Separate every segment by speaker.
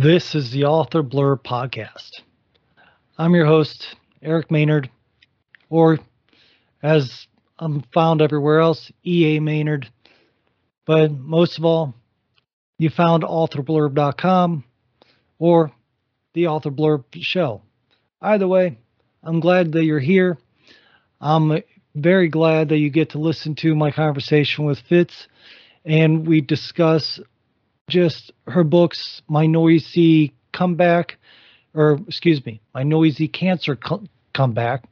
Speaker 1: This is the Author Blurb podcast. I'm your host, Eric Maynard, or as I'm found everywhere else, EA Maynard. But most of all, you found authorblurb.com or the Author Blurb show. Either way, I'm glad that you're here. I'm very glad that you get to listen to my conversation with Fitz and we discuss just her books, My Noisy Comeback, or excuse me, My Noisy Cancer Co- Comeback,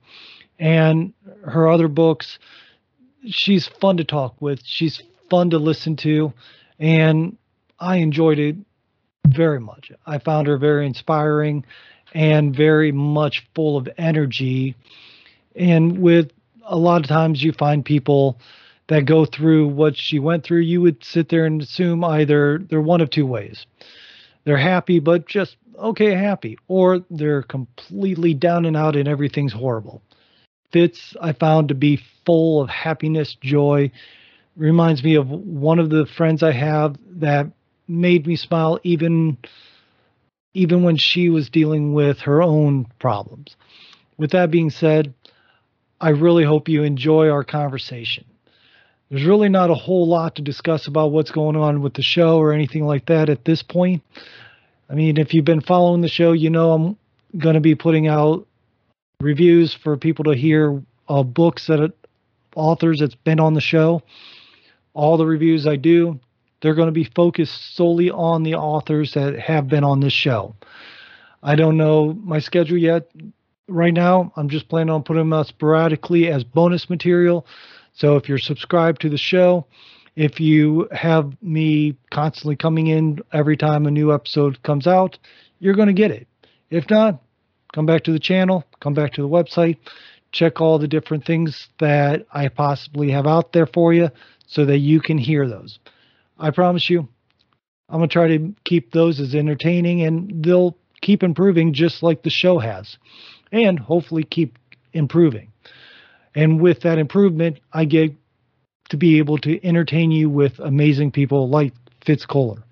Speaker 1: and her other books. She's fun to talk with. She's fun to listen to, and I enjoyed it very much. I found her very inspiring and very much full of energy. And with a lot of times, you find people that go through what she went through, you would sit there and assume either they're one of two ways. They're happy, but just okay, happy, or they're completely down and out and everything's horrible. Fitz, I found to be full of happiness, joy. Reminds me of one of the friends I have that made me smile even even when she was dealing with her own problems. With that being said, I really hope you enjoy our conversation there's really not a whole lot to discuss about what's going on with the show or anything like that at this point. I mean, if you've been following the show, you know I'm going to be putting out reviews for people to hear uh, books that authors that's been on the show. All the reviews I do, they're going to be focused solely on the authors that have been on this show. I don't know my schedule yet. Right now, I'm just planning on putting them out sporadically as bonus material so if you're subscribed to the show, if you have me constantly coming in every time a new episode comes out, you're going to get it. If not, come back to the channel, come back to the website, check all the different things that I possibly have out there for you so that you can hear those. I promise you, I'm going to try to keep those as entertaining and they'll keep improving just like the show has and hopefully keep improving. And with that improvement, I get to be able to entertain you with amazing people like Fitz Koehler,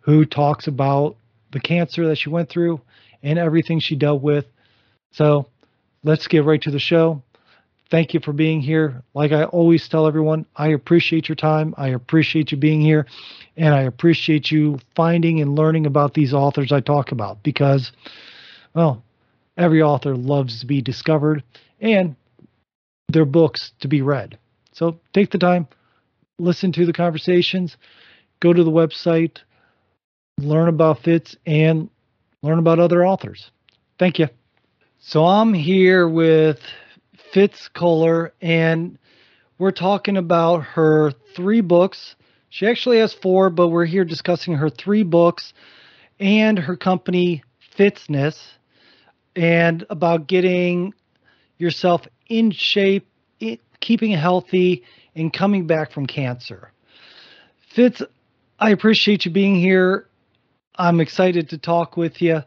Speaker 1: who talks about the cancer that she went through and everything she dealt with. So let's get right to the show. Thank you for being here. Like I always tell everyone, I appreciate your time. I appreciate you being here. And I appreciate you finding and learning about these authors I talk about because, well, every author loves to be discovered. And their books to be read. So take the time, listen to the conversations, go to the website, learn about Fitz, and learn about other authors. Thank you. So I'm here with Fitz Koehler, and we're talking about her three books. She actually has four, but we're here discussing her three books and her company, Fitzness, and about getting yourself in shape, keeping healthy, and coming back from cancer. Fitz, I appreciate you being here. I'm excited to talk with you.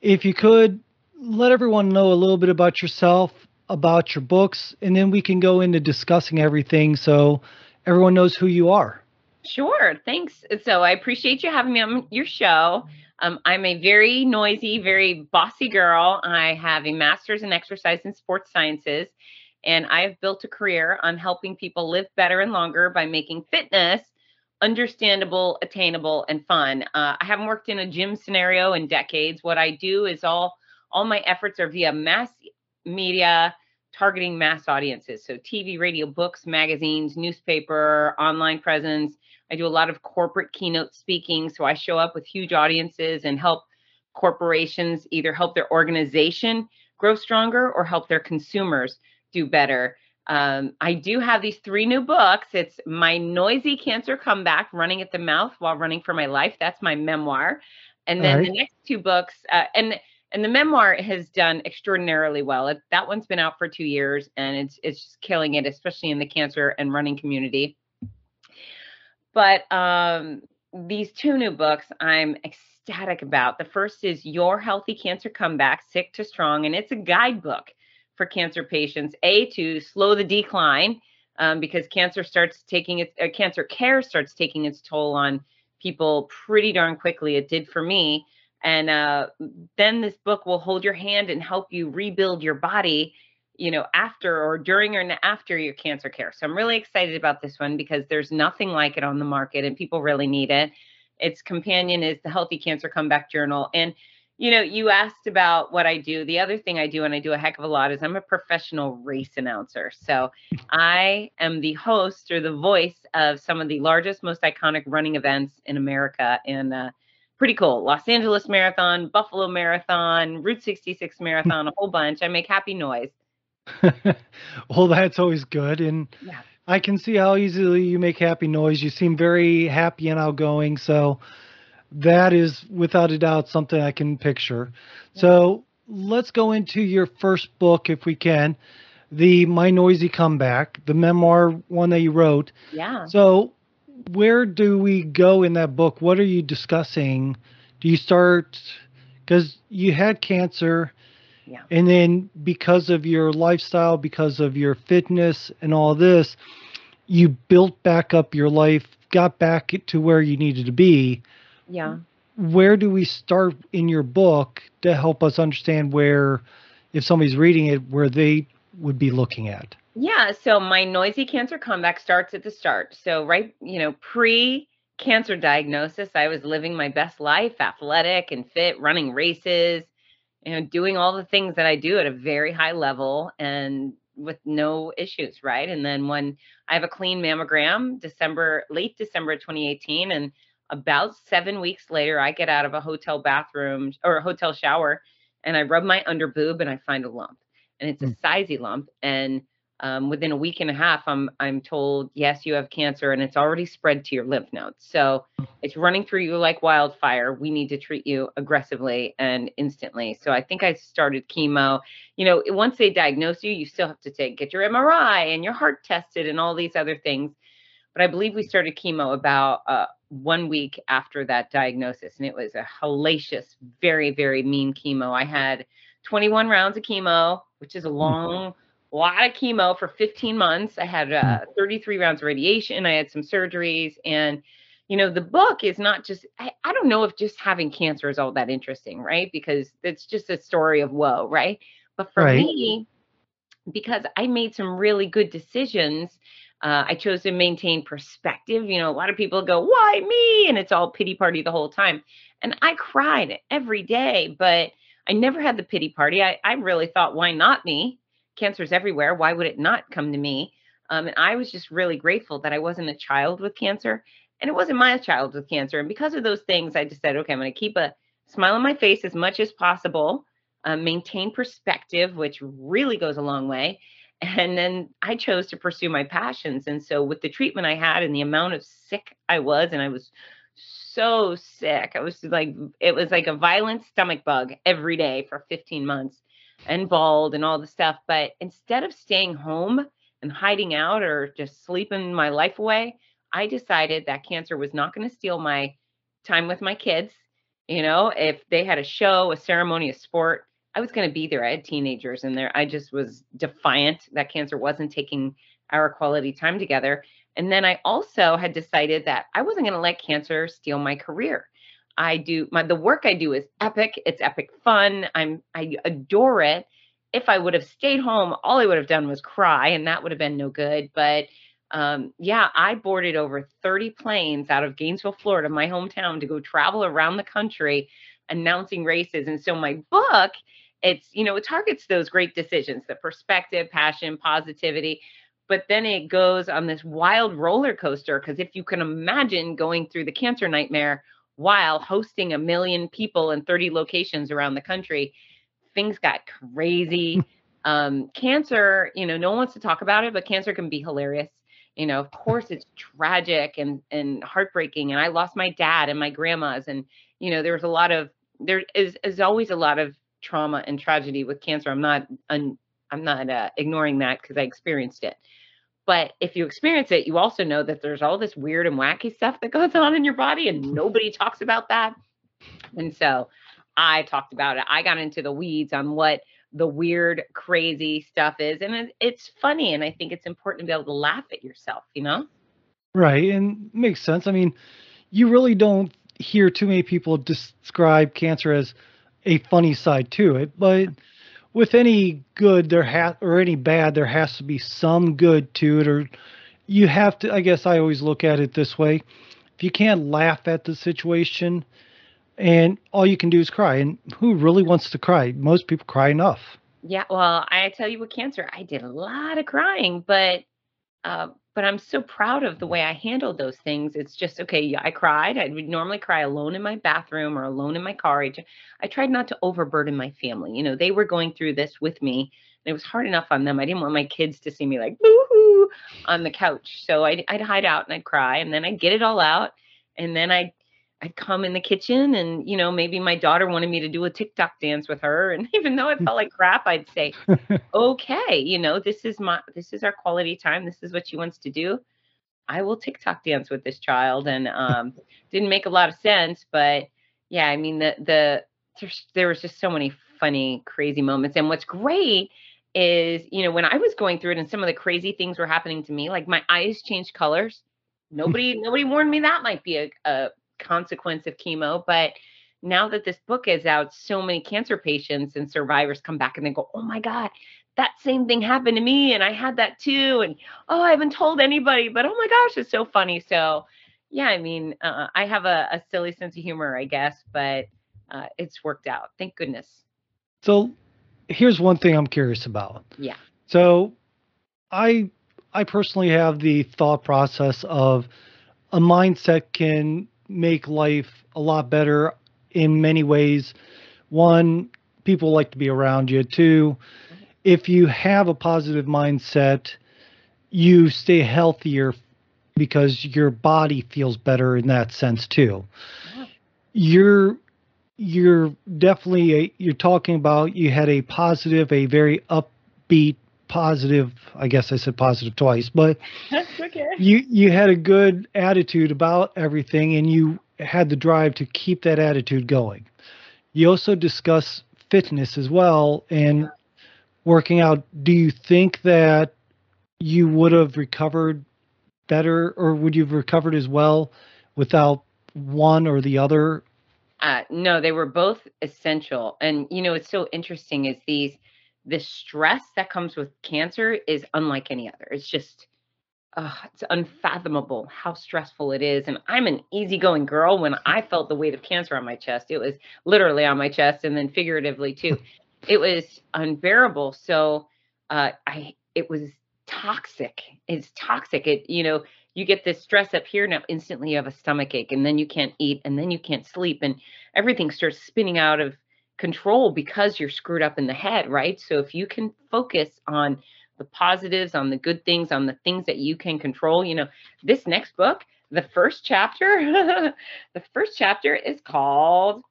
Speaker 1: If you could, let everyone know a little bit about yourself, about your books, and then we can go into discussing everything so everyone knows who you are.
Speaker 2: Sure. Thanks. So I appreciate you having me on your show. Um, I'm a very noisy, very bossy girl. I have a master's in exercise and sports sciences, and I have built a career on helping people live better and longer by making fitness understandable, attainable, and fun. Uh, I haven't worked in a gym scenario in decades. What I do is all all my efforts are via mass media targeting mass audiences. So TV, radio, books, magazines, newspaper, online presence, I do a lot of corporate keynote speaking. So I show up with huge audiences and help corporations either help their organization grow stronger or help their consumers do better. Um, I do have these three new books. It's My Noisy Cancer Comeback, Running at the Mouth While Running for My Life. That's my memoir. And then right. the next two books, uh, and and the memoir has done extraordinarily well. It, that one's been out for two years, and it's it's just killing it, especially in the cancer and running community. But um, these two new books I'm ecstatic about. The first is Your Healthy Cancer Comeback Sick to Strong, and it's a guidebook for cancer patients, A, to slow the decline um, because cancer starts taking its uh, cancer care starts taking its toll on people pretty darn quickly. It did for me. And uh, then this book will hold your hand and help you rebuild your body, you know, after or during or after your cancer care. So I'm really excited about this one because there's nothing like it on the market and people really need it. Its companion is the Healthy Cancer Comeback Journal. And you know, you asked about what I do. The other thing I do, and I do a heck of a lot, is I'm a professional race announcer. So I am the host or the voice of some of the largest, most iconic running events in America. And uh, pretty cool Los Angeles Marathon, Buffalo Marathon, Route 66 Marathon, a whole bunch. I make happy noise.
Speaker 1: well, that's always good. And yeah. I can see how easily you make happy noise. You seem very happy and outgoing. So, that is without a doubt something I can picture. So let's go into your first book if we can, the My Noisy Comeback, the memoir one that you wrote.
Speaker 2: Yeah.
Speaker 1: So where do we go in that book? What are you discussing? Do you start because you had cancer?
Speaker 2: Yeah.
Speaker 1: And then because of your lifestyle, because of your fitness and all this, you built back up your life, got back to where you needed to be.
Speaker 2: Yeah.
Speaker 1: Where do we start in your book to help us understand where, if somebody's reading it, where they would be looking at?
Speaker 2: Yeah. So my noisy cancer comeback starts at the start. So, right, you know, pre cancer diagnosis, I was living my best life, athletic and fit, running races, you know, doing all the things that I do at a very high level and with no issues, right? And then when I have a clean mammogram, December, late December 2018, and about seven weeks later, I get out of a hotel bathroom or a hotel shower and I rub my under boob and I find a lump. And it's a mm. sizey lump. And um, within a week and a half, I'm I'm told, yes, you have cancer and it's already spread to your lymph nodes. So it's running through you like wildfire. We need to treat you aggressively and instantly. So I think I started chemo. You know, once they diagnose you, you still have to take get your MRI and your heart tested and all these other things. But I believe we started chemo about uh, one week after that diagnosis, and it was a hellacious, very, very mean chemo. I had 21 rounds of chemo, which is a hmm. long, mm-hmm. lot of chemo for 15 months. I had uh, hmm. 33 rounds of radiation. I had some surgeries, and you know, the book is not just. I, I don't know if just having cancer is all that interesting, right? Because it's just a story of woe, right? But for right. me, because I made some really good decisions uh, I chose to maintain perspective. You know, a lot of people go, why me? And it's all pity party the whole time. And I cried every day, but I never had the pity party. I, I really thought, why not me? Cancer's everywhere. Why would it not come to me? Um, and I was just really grateful that I wasn't a child with cancer and it wasn't my child with cancer. And because of those things, I just said, okay, I'm going to keep a smile on my face as much as possible, uh, maintain perspective, which really goes a long way, and then I chose to pursue my passions. And so, with the treatment I had and the amount of sick I was, and I was so sick, I was like, it was like a violent stomach bug every day for 15 months and bald and all the stuff. But instead of staying home and hiding out or just sleeping my life away, I decided that cancer was not going to steal my time with my kids. You know, if they had a show, a ceremony, a sport, I was going to be there. I had teenagers in there. I just was defiant that cancer wasn't taking our quality time together. And then I also had decided that I wasn't going to let cancer steal my career. I do my the work I do is epic. It's epic fun. I'm I adore it. If I would have stayed home, all I would have done was cry, and that would have been no good. But um, yeah, I boarded over 30 planes out of Gainesville, Florida, my hometown, to go travel around the country announcing races. And so my book it's you know it targets those great decisions the perspective passion positivity but then it goes on this wild roller coaster because if you can imagine going through the cancer nightmare while hosting a million people in 30 locations around the country things got crazy um, cancer you know no one wants to talk about it but cancer can be hilarious you know of course it's tragic and and heartbreaking and i lost my dad and my grandmas and you know there was a lot of there is, is always a lot of trauma and tragedy with cancer. I'm not un, I'm not uh, ignoring that because I experienced it. But if you experience it, you also know that there's all this weird and wacky stuff that goes on in your body, and mm-hmm. nobody talks about that. And so I talked about it. I got into the weeds on what the weird, crazy stuff is. And it's funny. And I think it's important to be able to laugh at yourself, you know?
Speaker 1: Right. And makes sense. I mean, you really don't hear too many people describe cancer as a funny side to it, but with any good there has or any bad there has to be some good to it or you have to i guess i always look at it this way. If you can't laugh at the situation and all you can do is cry and who really wants to cry? Most people cry enough.
Speaker 2: Yeah well i tell you with cancer i did a lot of crying but uh, but I'm so proud of the way I handled those things. It's just okay. I cried. I would normally cry alone in my bathroom or alone in my car. I, I tried not to overburden my family. You know, they were going through this with me. And it was hard enough on them. I didn't want my kids to see me like boo hoo on the couch. So I'd, I'd hide out and I'd cry, and then I'd get it all out, and then I'd I'd come in the kitchen and, you know, maybe my daughter wanted me to do a TikTok dance with her. And even though it felt like crap, I'd say, okay, you know, this is my, this is our quality time. This is what she wants to do. I will TikTok dance with this child. And um, didn't make a lot of sense, but yeah, I mean, the, the, there was just so many funny, crazy moments. And what's great is, you know, when I was going through it and some of the crazy things were happening to me, like my eyes changed colors. Nobody, nobody warned me that might be a, a consequence of chemo. But now that this book is out, so many cancer patients and survivors come back and they go, Oh my God, that same thing happened to me. And I had that too. And oh, I haven't told anybody, but oh my gosh, it's so funny. So, yeah, I mean, uh, I have a, a, silly sense of humor, I guess, but uh, it's worked out. Thank goodness.
Speaker 1: So, here's one thing I'm curious about.
Speaker 2: Yeah.
Speaker 1: So, I I personally have the thought process of a mindset can make life a lot better in many ways. One, people like to be around you. Two, if you have a positive mindset, you stay healthier because your body feels better in that sense too. You're you're definitely a, you're talking about you had a positive, a very upbeat positive i guess i said positive twice but okay. you you had a good attitude about everything and you had the drive to keep that attitude going. You also discuss fitness as well and working out. Do you think that you would have recovered better or would you have recovered as well without one or the other?
Speaker 2: Uh, no they were both essential. And you know it's so interesting is these the stress that comes with cancer is unlike any other. It's just, uh, it's unfathomable how stressful it is. And I'm an easygoing girl. When I felt the weight of cancer on my chest, it was literally on my chest and then figuratively too. it was unbearable. So uh, I, it was toxic. It's toxic. It, you know, you get this stress up here now instantly you have a stomach ache and then you can't eat and then you can't sleep and everything starts spinning out of control because you're screwed up in the head, right? So if you can focus on the positives, on the good things, on the things that you can control, you know, this next book, the first chapter, the first chapter is called,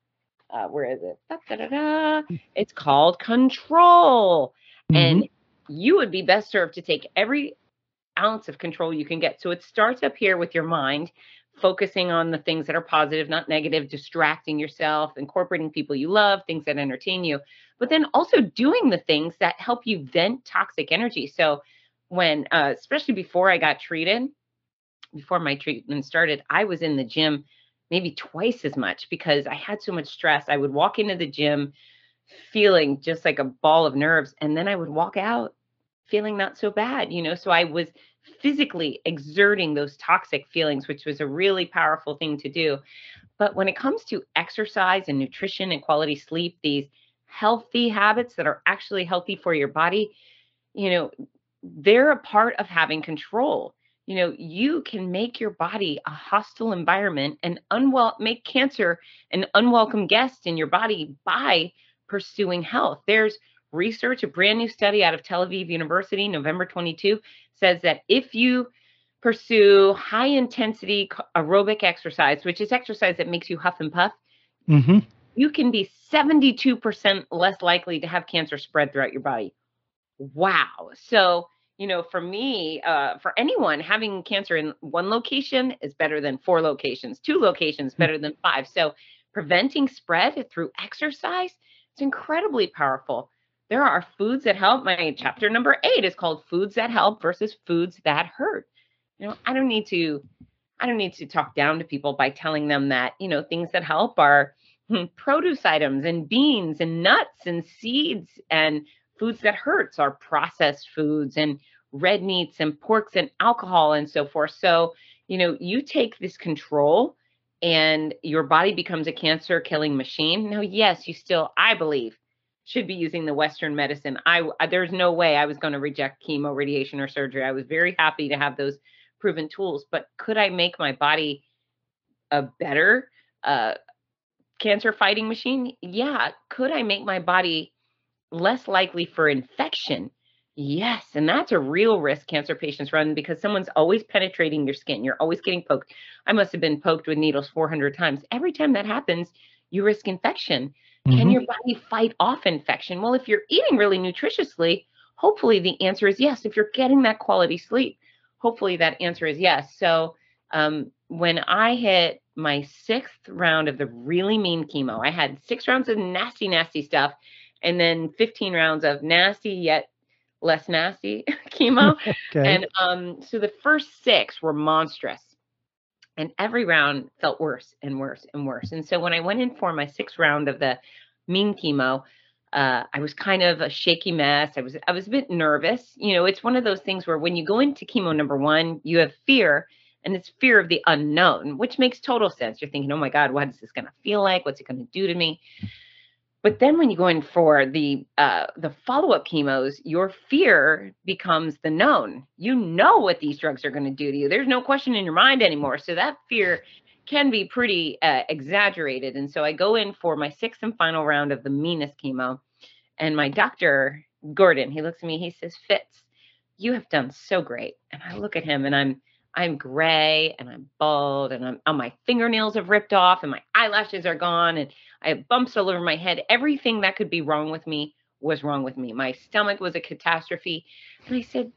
Speaker 2: uh, where is it? Da, da, da, it's called Control. Mm-hmm. And you would be best served to take every ounce of control you can get. So it starts up here with your mind focusing on the things that are positive, not negative, distracting yourself, incorporating people you love, things that entertain you, but then also doing the things that help you vent toxic energy. So, when, uh, especially before I got treated, before my treatment started, I was in the gym maybe twice as much because I had so much stress. I would walk into the gym feeling just like a ball of nerves, and then I would walk out feeling not so bad, you know. So I was physically exerting those toxic feelings, which was a really powerful thing to do. But when it comes to exercise and nutrition and quality sleep, these healthy habits that are actually healthy for your body, you know, they're a part of having control. You know, you can make your body a hostile environment and unwell make cancer an unwelcome guest in your body by pursuing health. There's research, a brand new study out of Tel Aviv University, November 22, says that if you pursue high intensity aerobic exercise, which is exercise that makes you huff and puff, mm-hmm. you can be 72% less likely to have cancer spread throughout your body. Wow. So, you know, for me, uh, for anyone, having cancer in one location is better than four locations, two locations mm. better than five. So, preventing spread through exercise is incredibly powerful there are foods that help. My chapter number eight is called Foods That Help versus Foods That Hurt. You know, I don't need to I don't need to talk down to people by telling them that, you know, things that help are hmm, produce items and beans and nuts and seeds and foods that hurts are processed foods and red meats and porks and alcohol and so forth. So, you know, you take this control and your body becomes a cancer killing machine. Now, yes, you still, I believe, should be using the Western medicine. I there's no way I was going to reject chemo, radiation, or surgery. I was very happy to have those proven tools, but could I make my body a better uh, cancer fighting machine? Yeah. Could I make my body less likely for infection? Yes, and that's a real risk cancer patients run because someone's always penetrating your skin. You're always getting poked. I must have been poked with needles 400 times. Every time that happens, you risk infection. Mm-hmm. Can your body fight off infection? Well, if you're eating really nutritiously, hopefully the answer is yes. If you're getting that quality sleep, hopefully that answer is yes. So um, when I hit my sixth round of the really mean chemo, I had six rounds of nasty, nasty stuff, and then 15 rounds of nasty yet less nasty chemo. okay. And um, so the first six were monstrous. And every round felt worse and worse and worse. And so when I went in for my sixth round of the mean chemo, uh, I was kind of a shaky mess. I was I was a bit nervous. You know, it's one of those things where when you go into chemo number one, you have fear, and it's fear of the unknown, which makes total sense. You're thinking, oh my God, what is this going to feel like? What's it going to do to me? But then when you go in for the uh, the follow up chemos, your fear becomes the known. You know what these drugs are going to do to you. There's no question in your mind anymore. So that fear can be pretty uh, exaggerated. And so I go in for my sixth and final round of the meanest chemo, and my doctor Gordon, he looks at me, he says, "Fitz, you have done so great." And I look at him, and I'm I'm gray and I'm bald and I'm, oh, my fingernails have ripped off and my eyelashes are gone and I have bumps all over my head. Everything that could be wrong with me was wrong with me. My stomach was a catastrophe. And I said,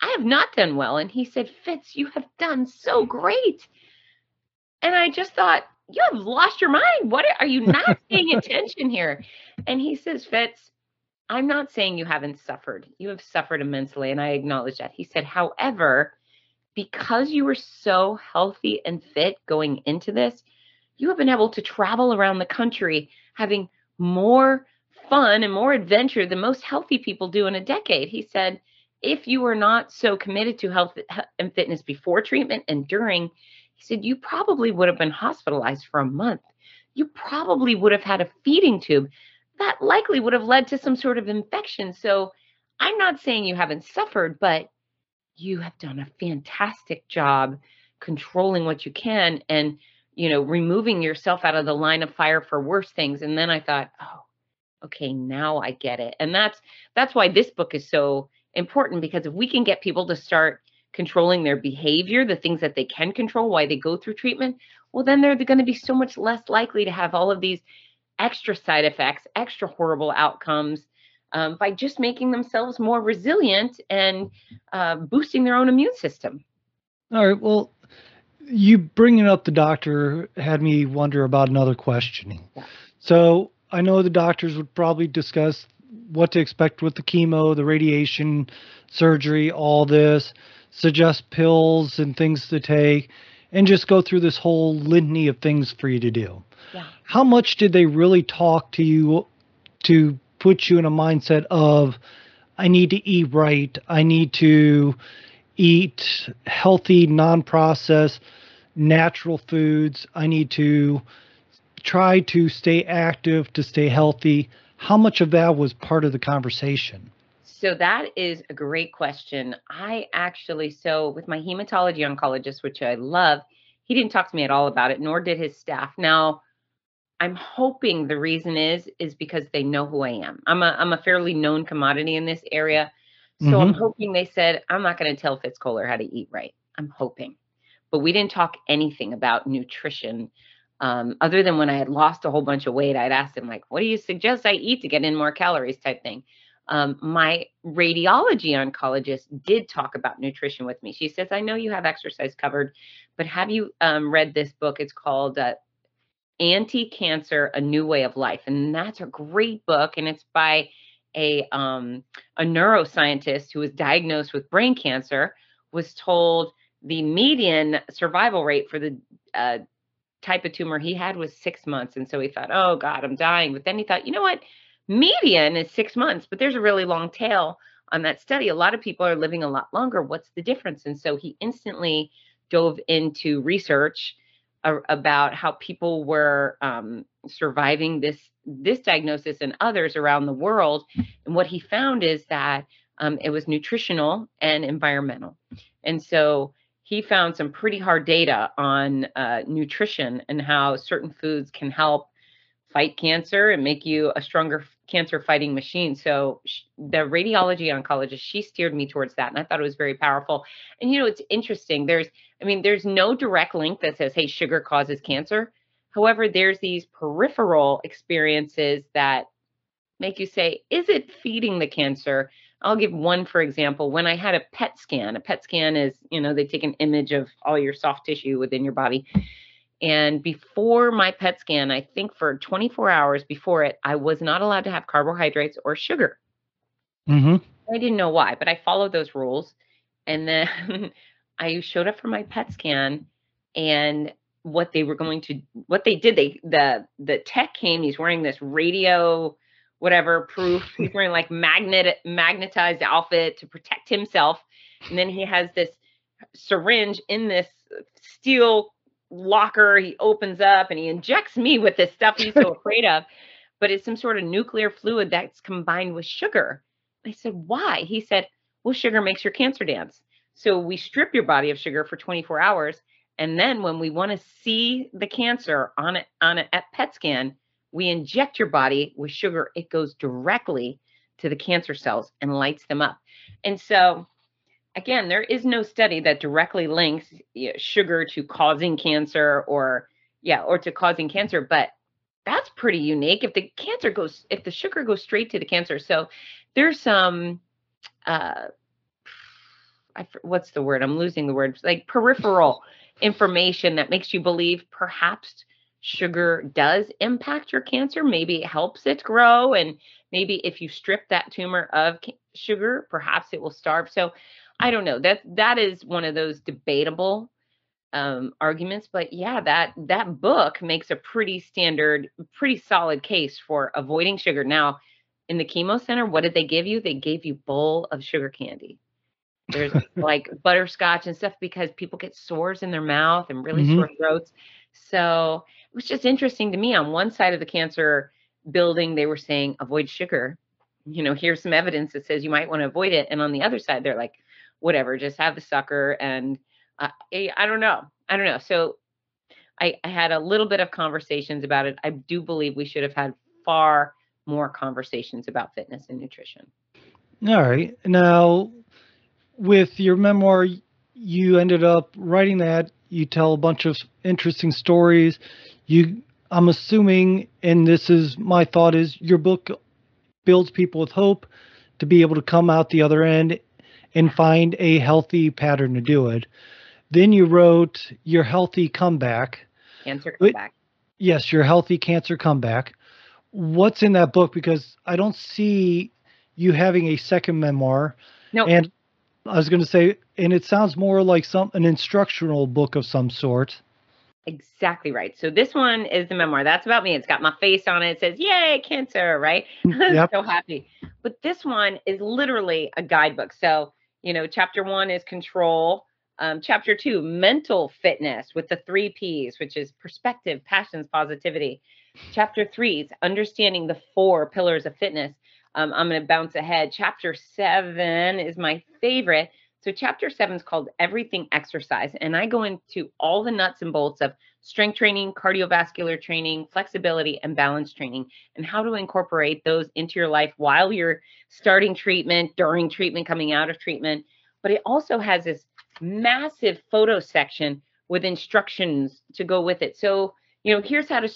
Speaker 2: I have not done well. And he said, Fitz, you have done so great. And I just thought, you have lost your mind. What are you not paying attention here? And he says, Fitz, I'm not saying you haven't suffered. You have suffered immensely. And I acknowledge that. He said, however, because you were so healthy and fit going into this, you have been able to travel around the country having more fun and more adventure than most healthy people do in a decade. He said, if you were not so committed to health and fitness before treatment and during, he said, you probably would have been hospitalized for a month. You probably would have had a feeding tube. That likely would have led to some sort of infection. So I'm not saying you haven't suffered, but you have done a fantastic job controlling what you can and you know removing yourself out of the line of fire for worse things. And then i thought oh okay now i get it. And that's that's why this book is so important because if we can get people to start controlling their behavior the things that they can control why they go through treatment well then they're going to be so much less likely to have all of these extra side effects extra horrible outcomes um, by just making themselves more resilient and uh, boosting their own immune system.
Speaker 1: All right. Well, you bringing up the doctor had me wonder about another question. Yeah. So I know the doctors would probably discuss what to expect with the chemo, the radiation, surgery, all this, suggest pills and things to take, and just go through this whole litany of things for you to do. Yeah. How much did they really talk to you to puts you in a mindset of I need to eat right. I need to eat healthy, non processed, natural foods. I need to try to stay active, to stay healthy. How much of that was part of the conversation?
Speaker 2: So that is a great question. I actually, so with my hematology oncologist, which I love, he didn't talk to me at all about it, nor did his staff. Now, I'm hoping the reason is is because they know who I am. I'm a I'm a fairly known commodity in this area. So mm-hmm. I'm hoping they said, I'm not going to tell Fitz Koehler how to eat right. I'm hoping. But we didn't talk anything about nutrition. Um, other than when I had lost a whole bunch of weight, I'd asked him, like, what do you suggest I eat to get in more calories type thing. Um, my radiology oncologist did talk about nutrition with me. She says, I know you have exercise covered, but have you um, read this book? It's called uh, Anti Cancer A New Way of Life. And that's a great book. And it's by a, um, a neuroscientist who was diagnosed with brain cancer, was told the median survival rate for the uh, type of tumor he had was six months. And so he thought, oh God, I'm dying. But then he thought, you know what? Median is six months, but there's a really long tail on that study. A lot of people are living a lot longer. What's the difference? And so he instantly dove into research about how people were um, surviving this this diagnosis and others around the world. And what he found is that um, it was nutritional and environmental. And so he found some pretty hard data on uh, nutrition and how certain foods can help fight cancer and make you a stronger cancer fighting machine. So the radiology oncologist, she steered me towards that. And I thought it was very powerful. And, you know, it's interesting. There's, I mean, there's no direct link that says, hey, sugar causes cancer. However, there's these peripheral experiences that make you say, is it feeding the cancer? I'll give one for example. When I had a PET scan, a PET scan is, you know, they take an image of all your soft tissue within your body. And before my PET scan, I think for 24 hours before it, I was not allowed to have carbohydrates or sugar.
Speaker 1: Mm-hmm.
Speaker 2: I didn't know why, but I followed those rules. And then I showed up for my PET scan, and what they were going to, what they did, they the the tech came. He's wearing this radio, whatever proof. He's wearing like magnet magnetized outfit to protect himself, and then he has this syringe in this steel locker he opens up and he injects me with this stuff he's so afraid of but it's some sort of nuclear fluid that's combined with sugar. I said why? He said well sugar makes your cancer dance. So we strip your body of sugar for 24 hours and then when we want to see the cancer on it on a pet scan we inject your body with sugar. It goes directly to the cancer cells and lights them up. And so again, there is no study that directly links sugar to causing cancer or yeah, or to causing cancer, but that's pretty unique. If the cancer goes, if the sugar goes straight to the cancer, so there's some, uh, I, what's the word? I'm losing the word. Like peripheral information that makes you believe perhaps sugar does impact your cancer. Maybe it helps it grow, and maybe if you strip that tumor of sugar, perhaps it will starve. So I don't know. That that is one of those debatable um, arguments, but yeah, that that book makes a pretty standard, pretty solid case for avoiding sugar. Now, in the chemo center, what did they give you? They gave you bowl of sugar candy. There's like butterscotch and stuff because people get sores in their mouth and really mm-hmm. sore throats. So it was just interesting to me. On one side of the cancer building, they were saying avoid sugar. You know, here's some evidence that says you might want to avoid it. And on the other side, they're like, whatever, just have the sucker. And uh, I, I don't know. I don't know. So I, I had a little bit of conversations about it. I do believe we should have had far more conversations about fitness and nutrition.
Speaker 1: All right. Now, with your memoir, you ended up writing that. You tell a bunch of interesting stories. You, I'm assuming, and this is my thought, is your book builds people with hope to be able to come out the other end and find a healthy pattern to do it. Then you wrote your healthy comeback.
Speaker 2: Cancer comeback.
Speaker 1: Yes, your healthy cancer comeback. What's in that book? Because I don't see you having a second memoir.
Speaker 2: No.
Speaker 1: And I was going to say, and it sounds more like some an instructional book of some sort.
Speaker 2: Exactly right. So this one is the memoir. That's about me. It's got my face on it. It says, "Yay, cancer!" Right? Yep. so happy. But this one is literally a guidebook. So you know, chapter one is control. Um, chapter two, mental fitness with the three P's, which is perspective, passions, positivity. Chapter three is understanding the four pillars of fitness. Um, I'm going to bounce ahead. Chapter seven is my favorite. So, chapter seven is called Everything Exercise. And I go into all the nuts and bolts of strength training, cardiovascular training, flexibility, and balance training, and how to incorporate those into your life while you're starting treatment, during treatment, coming out of treatment. But it also has this massive photo section with instructions to go with it. So, you know, here's how to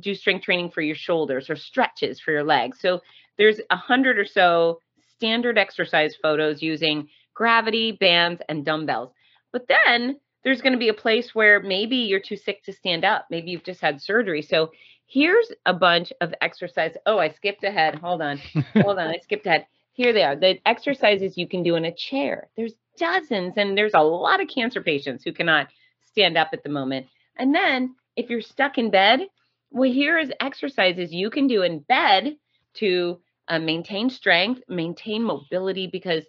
Speaker 2: do strength training for your shoulders or stretches for your legs. So, there's a hundred or so standard exercise photos using gravity, bands, and dumbbells. But then there's going to be a place where maybe you're too sick to stand up. Maybe you've just had surgery. So here's a bunch of exercise. Oh, I skipped ahead. Hold on. Hold on. I skipped ahead. Here they are. The exercises you can do in a chair. There's dozens, and there's a lot of cancer patients who cannot stand up at the moment. And then if you're stuck in bed, well, here is exercises you can do in bed to uh, maintain strength, maintain mobility, because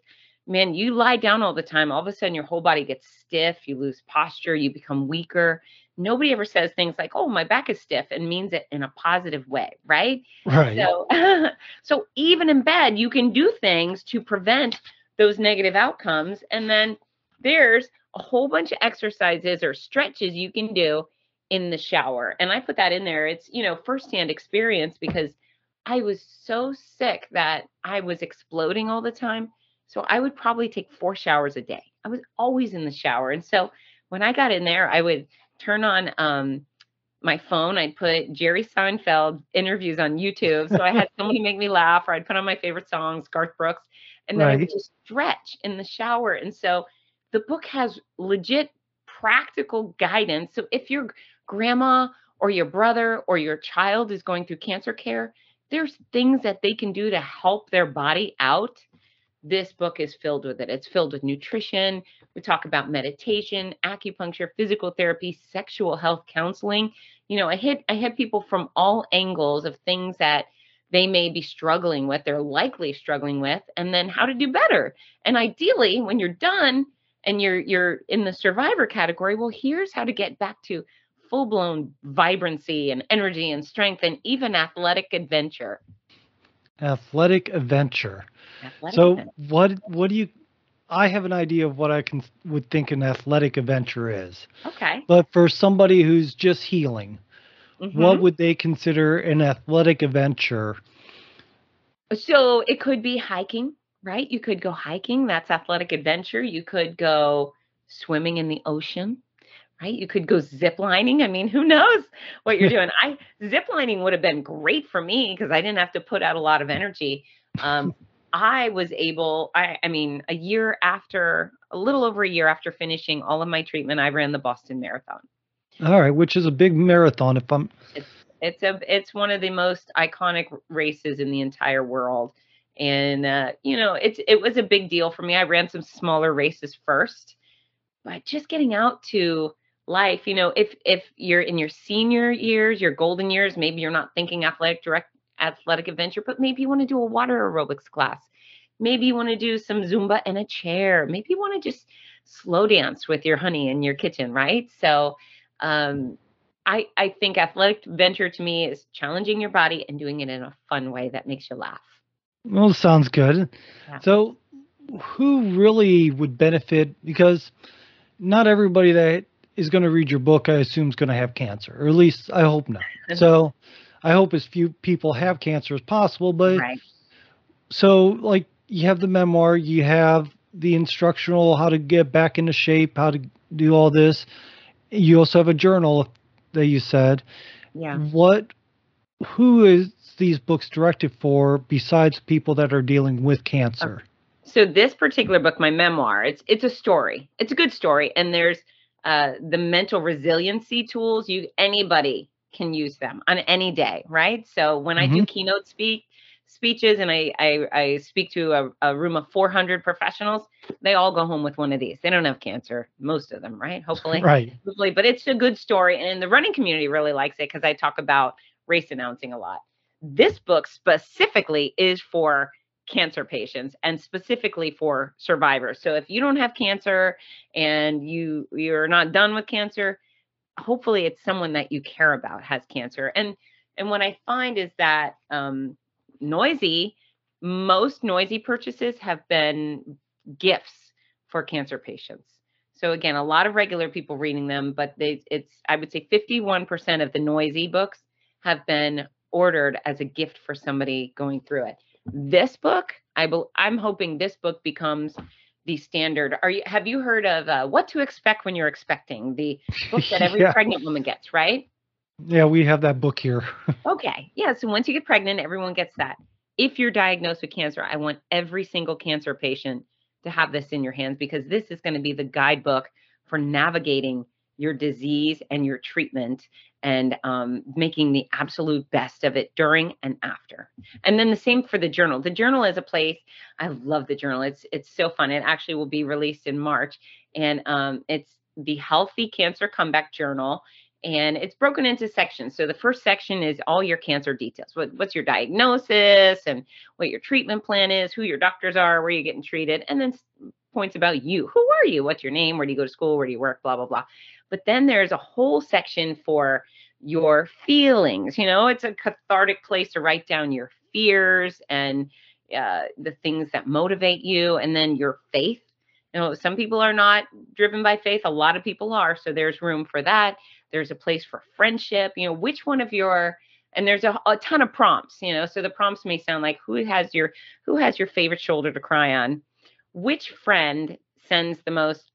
Speaker 2: man, you lie down all the time, all of a sudden your whole body gets stiff, you lose posture, you become weaker. Nobody ever says things like, "Oh, my back is stiff," and means it in a positive way, right?
Speaker 1: Right.
Speaker 2: So, so even in bed, you can do things to prevent those negative outcomes. And then there's a whole bunch of exercises or stretches you can do in the shower. And I put that in there. It's, you know, firsthand experience because I was so sick that I was exploding all the time. So I would probably take four showers a day. I was always in the shower. And so when I got in there, I would turn on um, my phone. I'd put Jerry Seinfeld interviews on YouTube. So I had somebody make me laugh, or I'd put on my favorite songs, Garth Brooks, and then I would just stretch in the shower. And so the book has legit practical guidance. So if your grandma or your brother or your child is going through cancer care, there's things that they can do to help their body out. This book is filled with it. It's filled with nutrition. We talk about meditation, acupuncture, physical therapy, sexual health counseling. You know, I hit I hit people from all angles of things that they may be struggling with, they're likely struggling with, and then how to do better. And ideally, when you're done and you're you're in the survivor category, well, here's how to get back to full-blown vibrancy and energy and strength and even athletic adventure.
Speaker 1: Athletic adventure.
Speaker 2: Athletic
Speaker 1: So what what do you I have an idea of what I can would think an athletic adventure is.
Speaker 2: Okay.
Speaker 1: But for somebody who's just healing, what
Speaker 2: Mhm.
Speaker 1: would they consider an athletic adventure?
Speaker 2: So it could be hiking, right? You could go hiking. That's athletic adventure. You could go swimming in the ocean, right? You could go zip lining. I mean, who knows what you're doing? I zip lining would have been great for me because I didn't have to put out a lot of energy. Um, I was able, I, I mean, a year after, a little over a year after finishing all of my treatment, I ran the Boston Marathon.
Speaker 1: All right, which is a big marathon if I'm
Speaker 2: It's a it's one of the most iconic races in the entire world, and uh, you know it's it was a big deal for me. I ran some smaller races first, but just getting out to life, you know, if if you're in your senior years, your golden years, maybe you're not thinking athletic direct athletic adventure, but maybe you want to do a water aerobics class. Maybe you want to do some Zumba in a chair. Maybe you want to just slow dance with your honey in your kitchen, right? So um I, I think athletic adventure to me is challenging your body and doing it in a fun way that makes you laugh.
Speaker 1: well, sounds good.
Speaker 2: Yeah.
Speaker 1: So who really would benefit because not everybody that is going to read your book I assume is going to have cancer, or at least I hope not. So I hope as few people have cancer as possible, but
Speaker 2: Right.
Speaker 1: so like you have the memoir, you have the instructional how to get back into shape, how to do all this. You also have a journal that you said.
Speaker 2: Yeah.
Speaker 1: What who is these books directed for besides people that are dealing with cancer?
Speaker 2: So this particular book, my memoir, it's it's a story. It's a good story, and there's uh, the mental resiliency tools. You anybody can use them on any day, right? So when I do mm-hmm. keynote speak speeches and I I, I speak to a, a room of 400 professionals, they all go home with one of these. They don't have cancer, most of them, right? Hopefully,
Speaker 1: Right.
Speaker 2: hopefully, but it's a good story, and the running community really likes it because I talk about race announcing a lot. This book specifically is for cancer patients and specifically for survivors. So if you don't have cancer and you you're not done with cancer, hopefully it's someone that you care about has cancer. And and what I find is that um, noisy, most noisy purchases have been gifts for cancer patients. So again, a lot of regular people reading them, but they it's I would say 51% of the noisy books have been ordered as a gift for somebody going through it. This book, I bel I'm hoping this book becomes the standard. Are you have you heard of uh, what to expect when you're expecting? The book that every
Speaker 1: Yeah.
Speaker 2: pregnant woman gets, right?
Speaker 1: Yeah, we have that book here.
Speaker 2: Okay. Yeah. So once you get pregnant, everyone gets that. If you're diagnosed with cancer, I want every single cancer patient to have this in your hands because this is going to be the guidebook for navigating your disease and your treatment and um, making the absolute best of it during and after. And then the same for the journal. The journal is a place I love the journal. It's it's so fun. It actually will be released in March, and um, it's the Healthy Cancer Comeback Journal. And it's broken into sections. So the first section is all your cancer details. What, what's your diagnosis and what your treatment plan is, who your doctors are, where you're getting treated, and then points about you. Who are you? What's your name? Where do you go to school? Where do you work? Blah, blah, blah. But then there's a whole section for your feelings. You know, it's a cathartic place to write down your fears and uh, the things that motivate you, and then your faith. You know, some people are not driven by faith. A lot of people are. So there's room for that. There's a place for friendship. You know, which one of your and there's a, a ton of prompts. You know, so the prompts may sound like who has your who has your favorite shoulder to cry on, which friend sends the most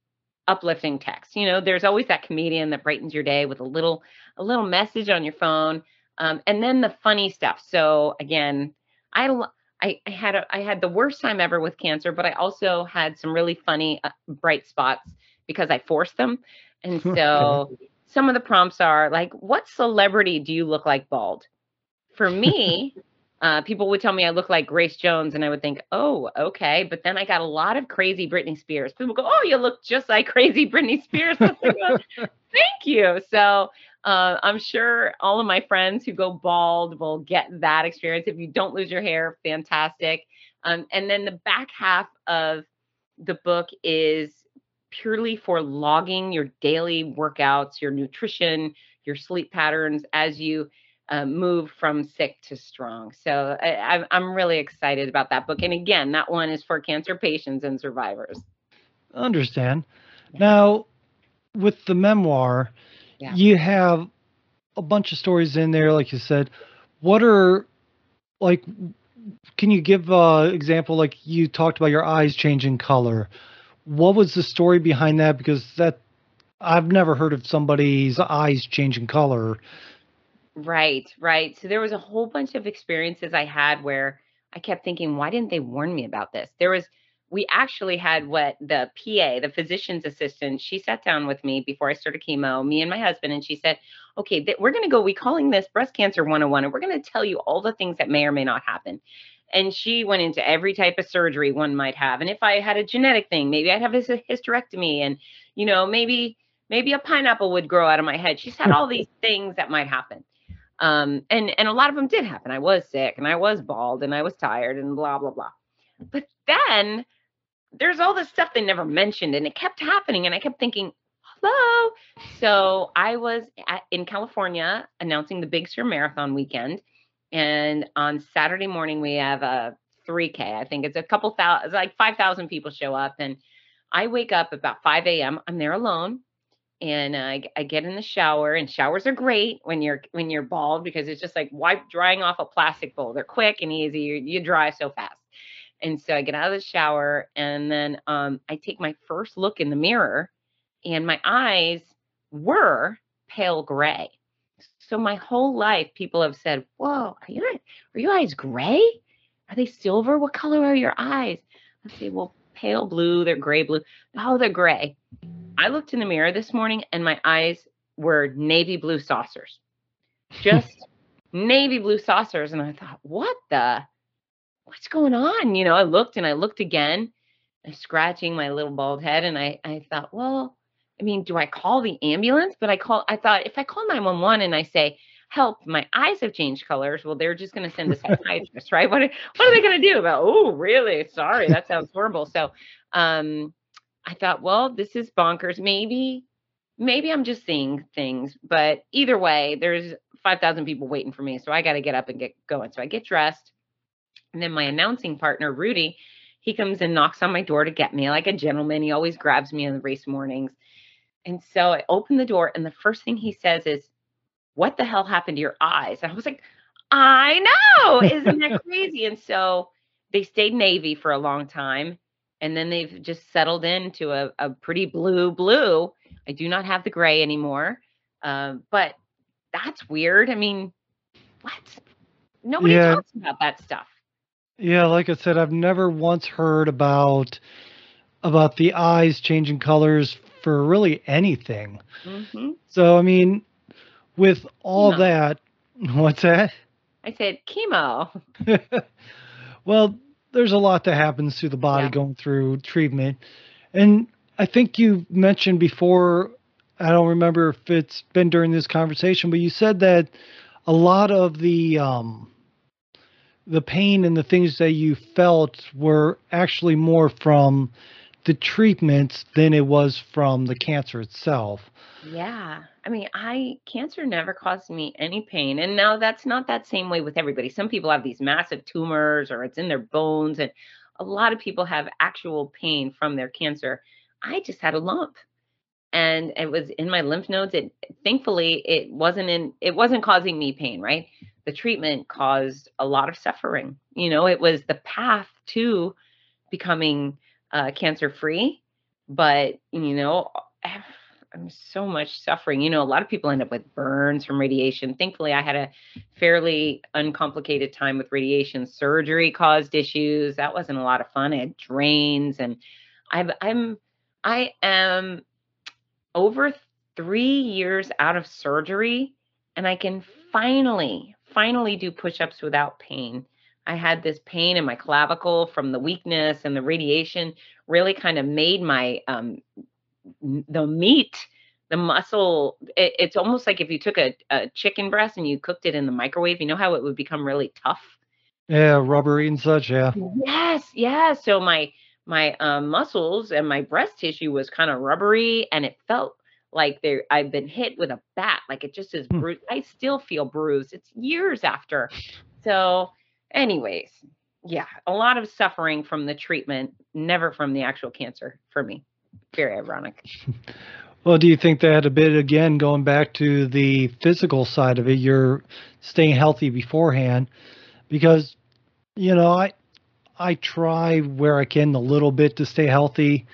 Speaker 2: uplifting text. You know, there's always that comedian that brightens your day with a little a little message on your phone, um, and then the funny stuff. So again, I I, I had a, I had the worst time ever with cancer, but I also had some really funny uh, bright spots because I forced them, and so some of the prompts are like, "What celebrity do you look like bald?" For me, uh, people would tell me I look like Grace Jones, and I would think, oh, okay. But then I got a lot of crazy Britney Spears. People go, oh, you look just like crazy Britney Spears. Thank you. So uh, I'm sure all of my friends who go bald will get that experience. If you don't lose your hair, fantastic. Um, and then the back half of the book is purely for logging your daily workouts, your nutrition, your sleep patterns as you uh, move from sick to strong. So I, I'm really excited about that book. And again, that one is for cancer patients and survivors.
Speaker 1: understand. Now, with the memoir, yeah. you have a bunch of stories in there, like you said. What are like? Can you give an example? Like you talked about your eyes changing color. What was the story behind that? Because that I've never heard of somebody's eyes changing color.
Speaker 2: Right, right. So there was a whole bunch of experiences I had where I kept thinking, why didn't they warn me about this? There was, we actually had what the PA, the physician's assistant, she sat down with me before I started chemo, me and my husband, and she said, okay, th- we're going to go, we calling this breast cancer 101, and we're going to tell you all the things that may or may not happen. And she went into every type of surgery one might have. And if I had a genetic thing, maybe I'd have a hysterectomy and, you know, maybe, maybe a pineapple would grow out of my head. She said all these things that might happen. Um, and and a lot of them did happen. I was sick and I was bald and I was tired and blah blah blah. But then there's all this stuff they never mentioned and it kept happening and I kept thinking, hello. So I was at, in California announcing the Big Sur Marathon weekend, and on Saturday morning we have a 3K. I think it's a couple thousand, it's like 5,000 people show up, and I wake up about 5 a.m. I'm there alone and I, I get in the shower and showers are great when you're when you're bald because it's just like wipe drying off a plastic bowl. They're quick and easy. You, you dry so fast. And so i get out of the shower and then um, i take my first look in the mirror and my eyes were pale gray. So my whole life people have said whoa are you are your eyes gray? Are they silver? What color are your eyes? I say well pale blue. They're gray blue. Oh they're gray I looked in the mirror this morning and my eyes were navy blue saucers. Just navy blue saucers. And I thought, what the? What's going on? You know, I looked and I looked again, I'm scratching my little bald head. And I, I thought, well, I mean, do I call the ambulance? But I call, I thought if I call 911 and I say, help, my eyes have changed colors, well, they're just going to send a psychiatrist, right? What, what are they going to do about, oh, really? Sorry, that sounds horrible. So, um, I thought, well, this is bonkers. Maybe, maybe I'm just seeing things. But either way, there's 5,000 people waiting for me. So I got to get up and get going. So I get dressed. And then my announcing partner, Rudy, he comes and knocks on my door to get me like a gentleman. He always grabs me on the race mornings. And so I open the door, and the first thing he says is, What the hell happened to your eyes? And I was like, I know. Isn't that crazy? And so they stayed Navy for a long time and then they've just settled into a, a pretty blue blue. I do not have the gray anymore, um, but that's weird. I mean, what? Nobody yeah. talks about that stuff.
Speaker 1: Yeah, like I said, I've never once heard about about the eyes changing colors for really anything.
Speaker 2: hmm
Speaker 1: So I mean, with all
Speaker 2: Chemo.
Speaker 1: that, what's that?
Speaker 2: I said chemo.
Speaker 1: well, there's a lot that happens to the body
Speaker 2: Yeah.
Speaker 1: going through treatment. And I think you mentioned before, I don't remember if it's been during this conversation, but you said that a lot of the um the pain and the things that you felt were actually more from the treatments than it was from the cancer itself.
Speaker 2: Yeah. I mean, I cancer never caused me any pain. And now that's not that same way with everybody. Some people have these massive tumors or it's in their bones and a lot of people have actual pain from their cancer. I just had a lump and it was in my lymph nodes. It thankfully it wasn't in it wasn't causing me pain, right? The treatment caused a lot of suffering. You know, it was the path to becoming uh, cancer free, but you know, I'm so much suffering. You know, a lot of people end up with burns from radiation. Thankfully, I had a fairly uncomplicated time with radiation. Surgery caused issues. That wasn't a lot of fun. I had drains, and I've, I'm, I am over three years out of surgery, and I can finally, finally do push-ups without pain. I had this pain in my clavicle from the weakness and the radiation really kind of made my um, the meat the muscle it, it's almost like if you took a, a chicken breast and you cooked it in the microwave you know how it would become really tough
Speaker 1: Yeah, rubbery and such, yeah.
Speaker 2: yes yes so my my um, muscles and my breast tissue was kind of rubbery and it felt like there i've been hit with a bat like it just is
Speaker 1: Hmm.
Speaker 2: bruised i still feel bruised it's years after so anyways yeah a lot of suffering from the treatment never from the actual cancer for me very ironic
Speaker 1: Well, do you think that a bit again going back to the physical side of it, you're staying healthy beforehand? Because, you know, I I try where I can a little bit to stay healthy.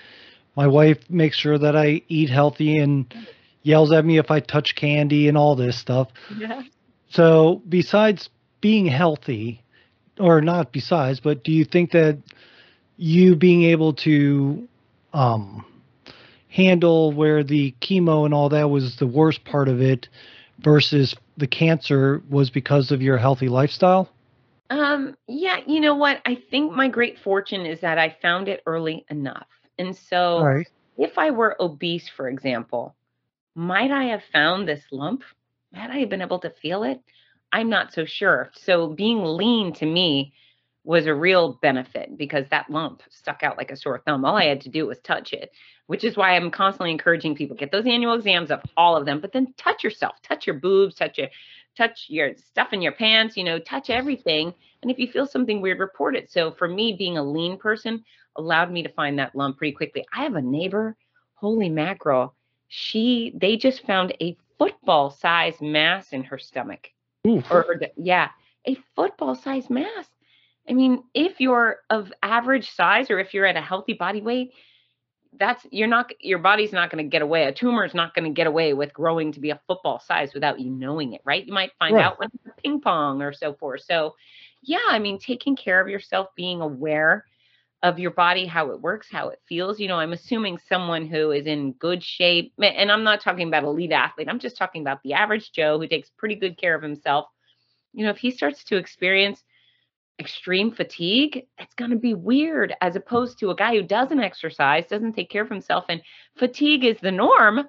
Speaker 1: My wife makes sure that I eat healthy and yells at me if I touch candy and all this stuff.
Speaker 2: yeah
Speaker 1: So, besides being healthy, or not besides, but do you think that you being able to um, handle where the chemo and all that was the worst part of it versus the cancer was because of your healthy lifestyle?
Speaker 2: Um, yeah, you know what? I think my great fortune is that I found it early enough. And so
Speaker 1: right.
Speaker 2: if I were obese, for example, might I have found this lump? Had I been able to feel it? I'm not so sure. So being lean to me was a real benefit because that lump stuck out like a sore thumb. All I had to do was touch it, which is why I'm constantly encouraging people get those annual exams of all of them, but then touch yourself, touch your boobs, touch your touch your stuff in your pants, you know, touch everything. And if you feel something weird, report it. So for me, being a lean person allowed me to find that lump pretty quickly. I have a neighbor, holy mackerel. She they just found a football size mass in her stomach
Speaker 1: Ooh.
Speaker 2: or yeah, a football size mass. I mean, if you're of average size or if you're at a healthy body weight, that's you're not your body's not going to get away. A tumor is not going to get away with growing to be a football size without you knowing it, right? You might find
Speaker 1: Right.
Speaker 2: out when it's ping pong or so forth. So, yeah, I mean, taking care of yourself, being aware of your body, how it works, how it feels. You know, I'm assuming someone who is in good shape, and I'm not talking about elite athlete. I'm just talking about the average Joe who takes pretty good care of himself. You know, if he starts to experience extreme fatigue, it's going to be weird as opposed to a guy who doesn't exercise, doesn't take care of himself, and fatigue is the norm.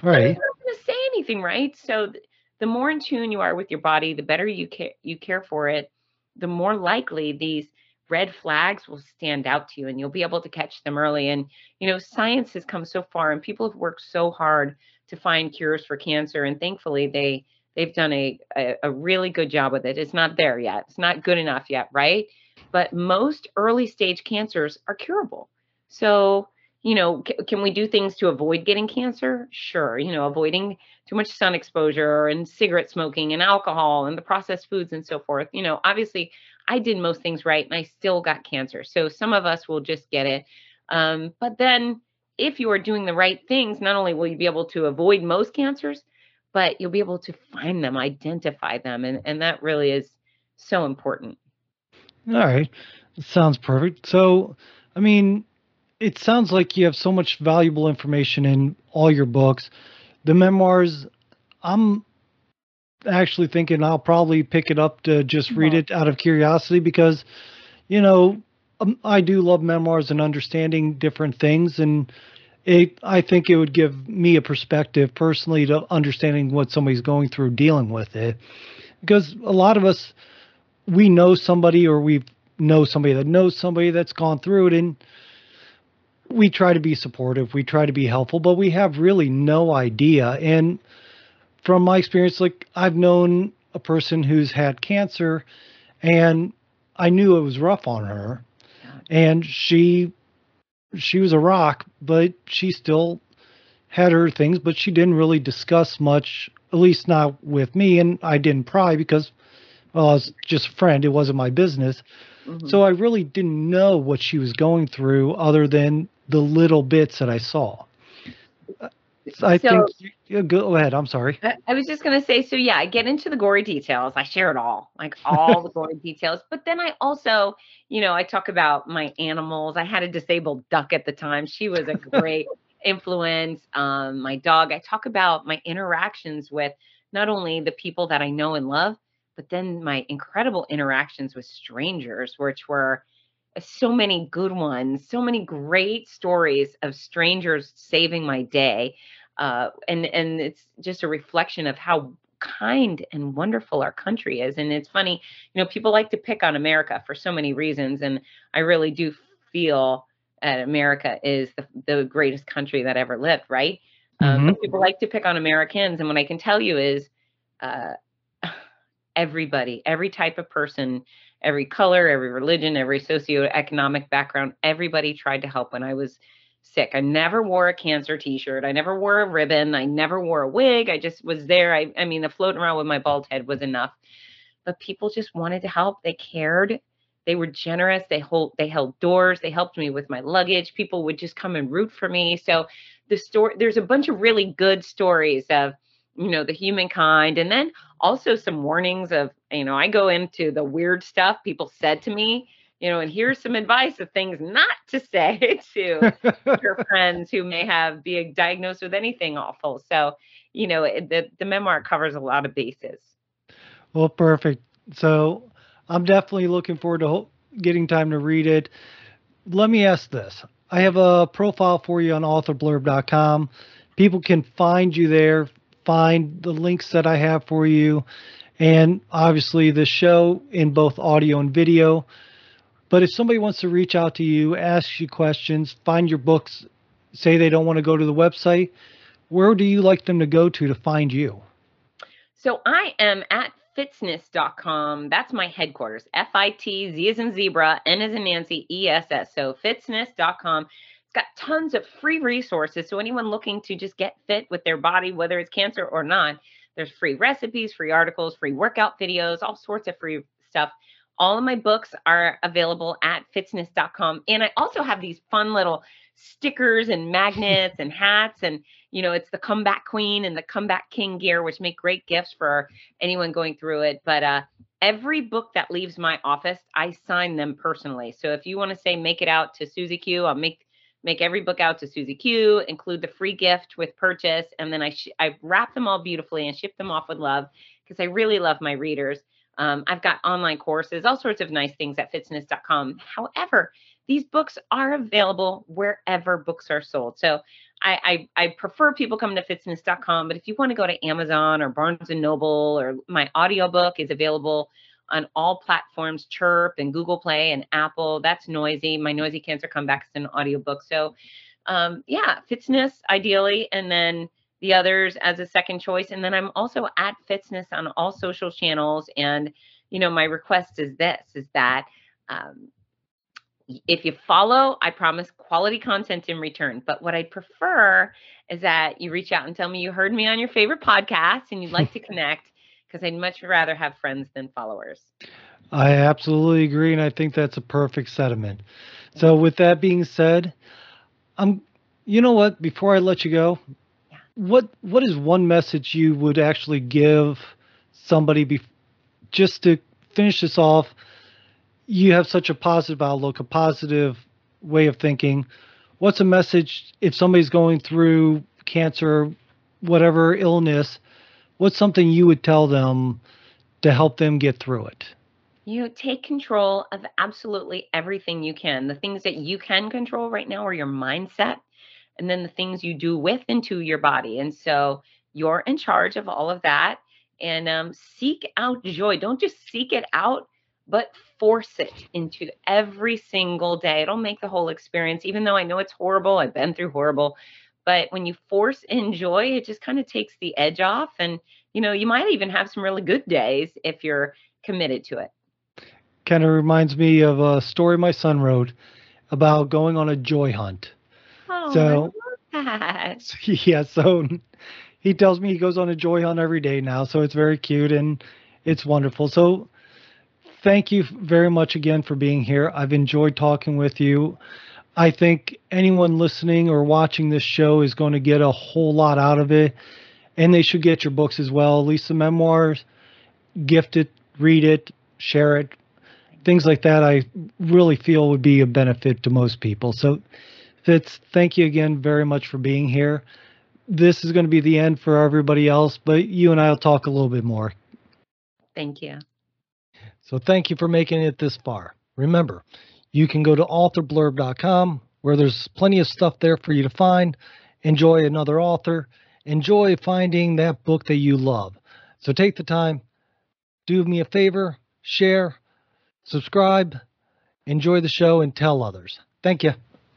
Speaker 1: Right.
Speaker 2: He's not going to say anything, right? So th- the more in tune you are with your body, the better you care you care for it, the more likely these red flags will stand out to you and you'll be able to catch them early. And you know, science has come so far and people have worked so hard to find cures for cancer and thankfully they they've done a, a, a really good job with it. It's not there yet. It's not good enough yet, right? But most early stage cancers are curable. So, you know, c- can we do things to avoid getting cancer? Sure. You know, avoiding too much sun exposure and cigarette smoking and alcohol and the processed foods and so forth. You know, obviously, I did most things right and I still got cancer. So some of us will just get it. Um, but then if you are doing the right things, not only will you be able to avoid most cancers, but you'll be able to find them, identify them. And, and that really is so important.
Speaker 1: All right. Sounds perfect. So, I mean, it sounds like you have so much valuable information in all your books. The memoirs, I'm actually thinking I'll probably pick it up to just read it out of curiosity because, you know, um, I do love memoirs and understanding different things, and it I think it would give me a perspective personally to understanding what somebody's going through dealing with it, because a lot of us we know somebody or we know somebody that knows somebody that's gone through it and we try to be supportive, we try to be helpful, but we have really no idea. And from my experience, like I've known a person who's had cancer and I knew it was rough on her and she she was a rock, but she still had her things, but she didn't really discuss much, at least not with me, and I didn't pry because well, I was just a friend, it wasn't my business. Mm-hmm. So I really didn't know what she was going through other than the little bits that I saw. I so, think you, go ahead. I'm sorry.
Speaker 2: I was just going to say, so yeah, I get into the gory details. I share it all, like all the gory details. But then I also, you know, I talk about my animals. I had a disabled duck at the time. She was a great influence. Um, my dog. I talk about my interactions with not only the people that I know and love, but then my incredible interactions with strangers, which were so many good ones, so many great stories of strangers saving my day. Uh, and and it's just a reflection of how kind and wonderful our country is. And it's funny, you know, people like to pick on America for so many reasons, and I really do feel that America is the, the greatest country that ever lived, right? Um, mm-hmm. people like to pick on Americans, and what I can tell you is, uh, everybody, every type of person every color, every religion, every socioeconomic background, everybody tried to help when I was sick. I never wore a cancer t-shirt. I never wore a ribbon. I never wore a wig. I just was there. I, I mean, the floating around with my bald head was enough. But people just wanted to help. They cared. They were generous. They hold they held doors. They helped me with my luggage. People would just come and root for me. So the story there's a bunch of really good stories of you know the humankind and then also some warnings of you know i go into the weird stuff people said to me you know and here's some advice of things not to say to your friends who may have be diagnosed with anything awful. So you know it, the, the memoir covers a lot of bases.
Speaker 1: Well perfect. So i'm definitely looking forward to getting time to read it. Let me ask this. I have a profile for you on authorblurb.com people can find you there find the links that I have for you, and obviously the show in both audio and video. But if somebody wants to reach out to you, ask you questions, find your books, say they don't want to go to the website, where do you like them to go to to find you?
Speaker 2: So I am at fitzness.com. That's my headquarters. F I T Z as in zebra, N as in Nancy, E S S. So fitzness.com got tons of free resources. So anyone looking to just get fit with their body, whether it's cancer or not, there's free recipes, free articles, free workout videos, all sorts of free stuff. All of my books are available at fitzness.com. And I also have these fun little stickers and magnets and hats. And, you know, it's the comeback queen and the comeback king gear, which make great gifts for anyone going through it. But uh, every book that leaves my office, I sign them personally. So if you want to say make it out to Susie Q, I'll make make every book out to Susie Q, include the free gift with purchase, and then I sh- I wrap them all beautifully and ship them off with love because I really love my readers. Um, I've got online courses, all sorts of nice things at fitzness.com. However, these books are available wherever books are sold. So I, I, I prefer people come to fitzness.com, but if you want to go to Amazon or Barnes and Noble or my audiobook is available on all platforms chirp and google play and apple. That's noisy. My noisy cancer comeback is an audiobook. So um, yeah Fitzness ideally and then the others as a second choice. And then i'm also at Fitzness on all social channels. And you know my request is this is that um, if you follow i promise quality content in return. But what i prefer is that you reach out and tell me you heard me on your favorite podcast and you'd like to connect because I'd much rather have friends than followers.
Speaker 1: I absolutely agree, and I think that's a perfect sentiment. So, with that being said, I'm. You know what? Before I let you go, yeah. what what is one message you would actually give somebody be, just to finish this off? You have such a positive outlook, a positive way of thinking. what's a message if somebody's going through cancer, whatever illness? What's something you would tell them to help them get through it?
Speaker 2: You take control of absolutely everything you can. The things that you can control right now are your mindset and then the things you do with and to your body. And so you're in charge of all of that. And um, seek out joy. Don't just seek it out, but force it into every single day. It'll make the whole experience, even though I know it's horrible. I've been through horrible. But when you force in joy, it just kind of takes the edge off. And, you know, you might even have some really good days if you're committed to it.
Speaker 1: Kind of reminds me of a story my son wrote about going on a joy hunt.
Speaker 2: Oh,
Speaker 1: So-
Speaker 2: I love that.
Speaker 1: yeah, so he tells me he goes on a joy hunt every day now, so it's very cute and it's wonderful. So thank you very much again for being here. I've enjoyed talking with you. I think anyone listening or watching this show is going to get a whole lot out of it, and they should get your books as well. At least the memoirs, gift it, read it, share it, things like that. I really feel would be a benefit to most people. So, Fitz, thank you again very much for being here. This is going to be the end for everybody else, but you and I will talk a little bit more.
Speaker 2: Thank you.
Speaker 1: So thank you for making it this far. Remember, you can go to authorblurb.com where there's plenty of stuff there for you to find. Enjoy another author. Enjoy finding that book that you love. So take the time, do me a favor, share, subscribe, enjoy the show, and tell others. Thank you.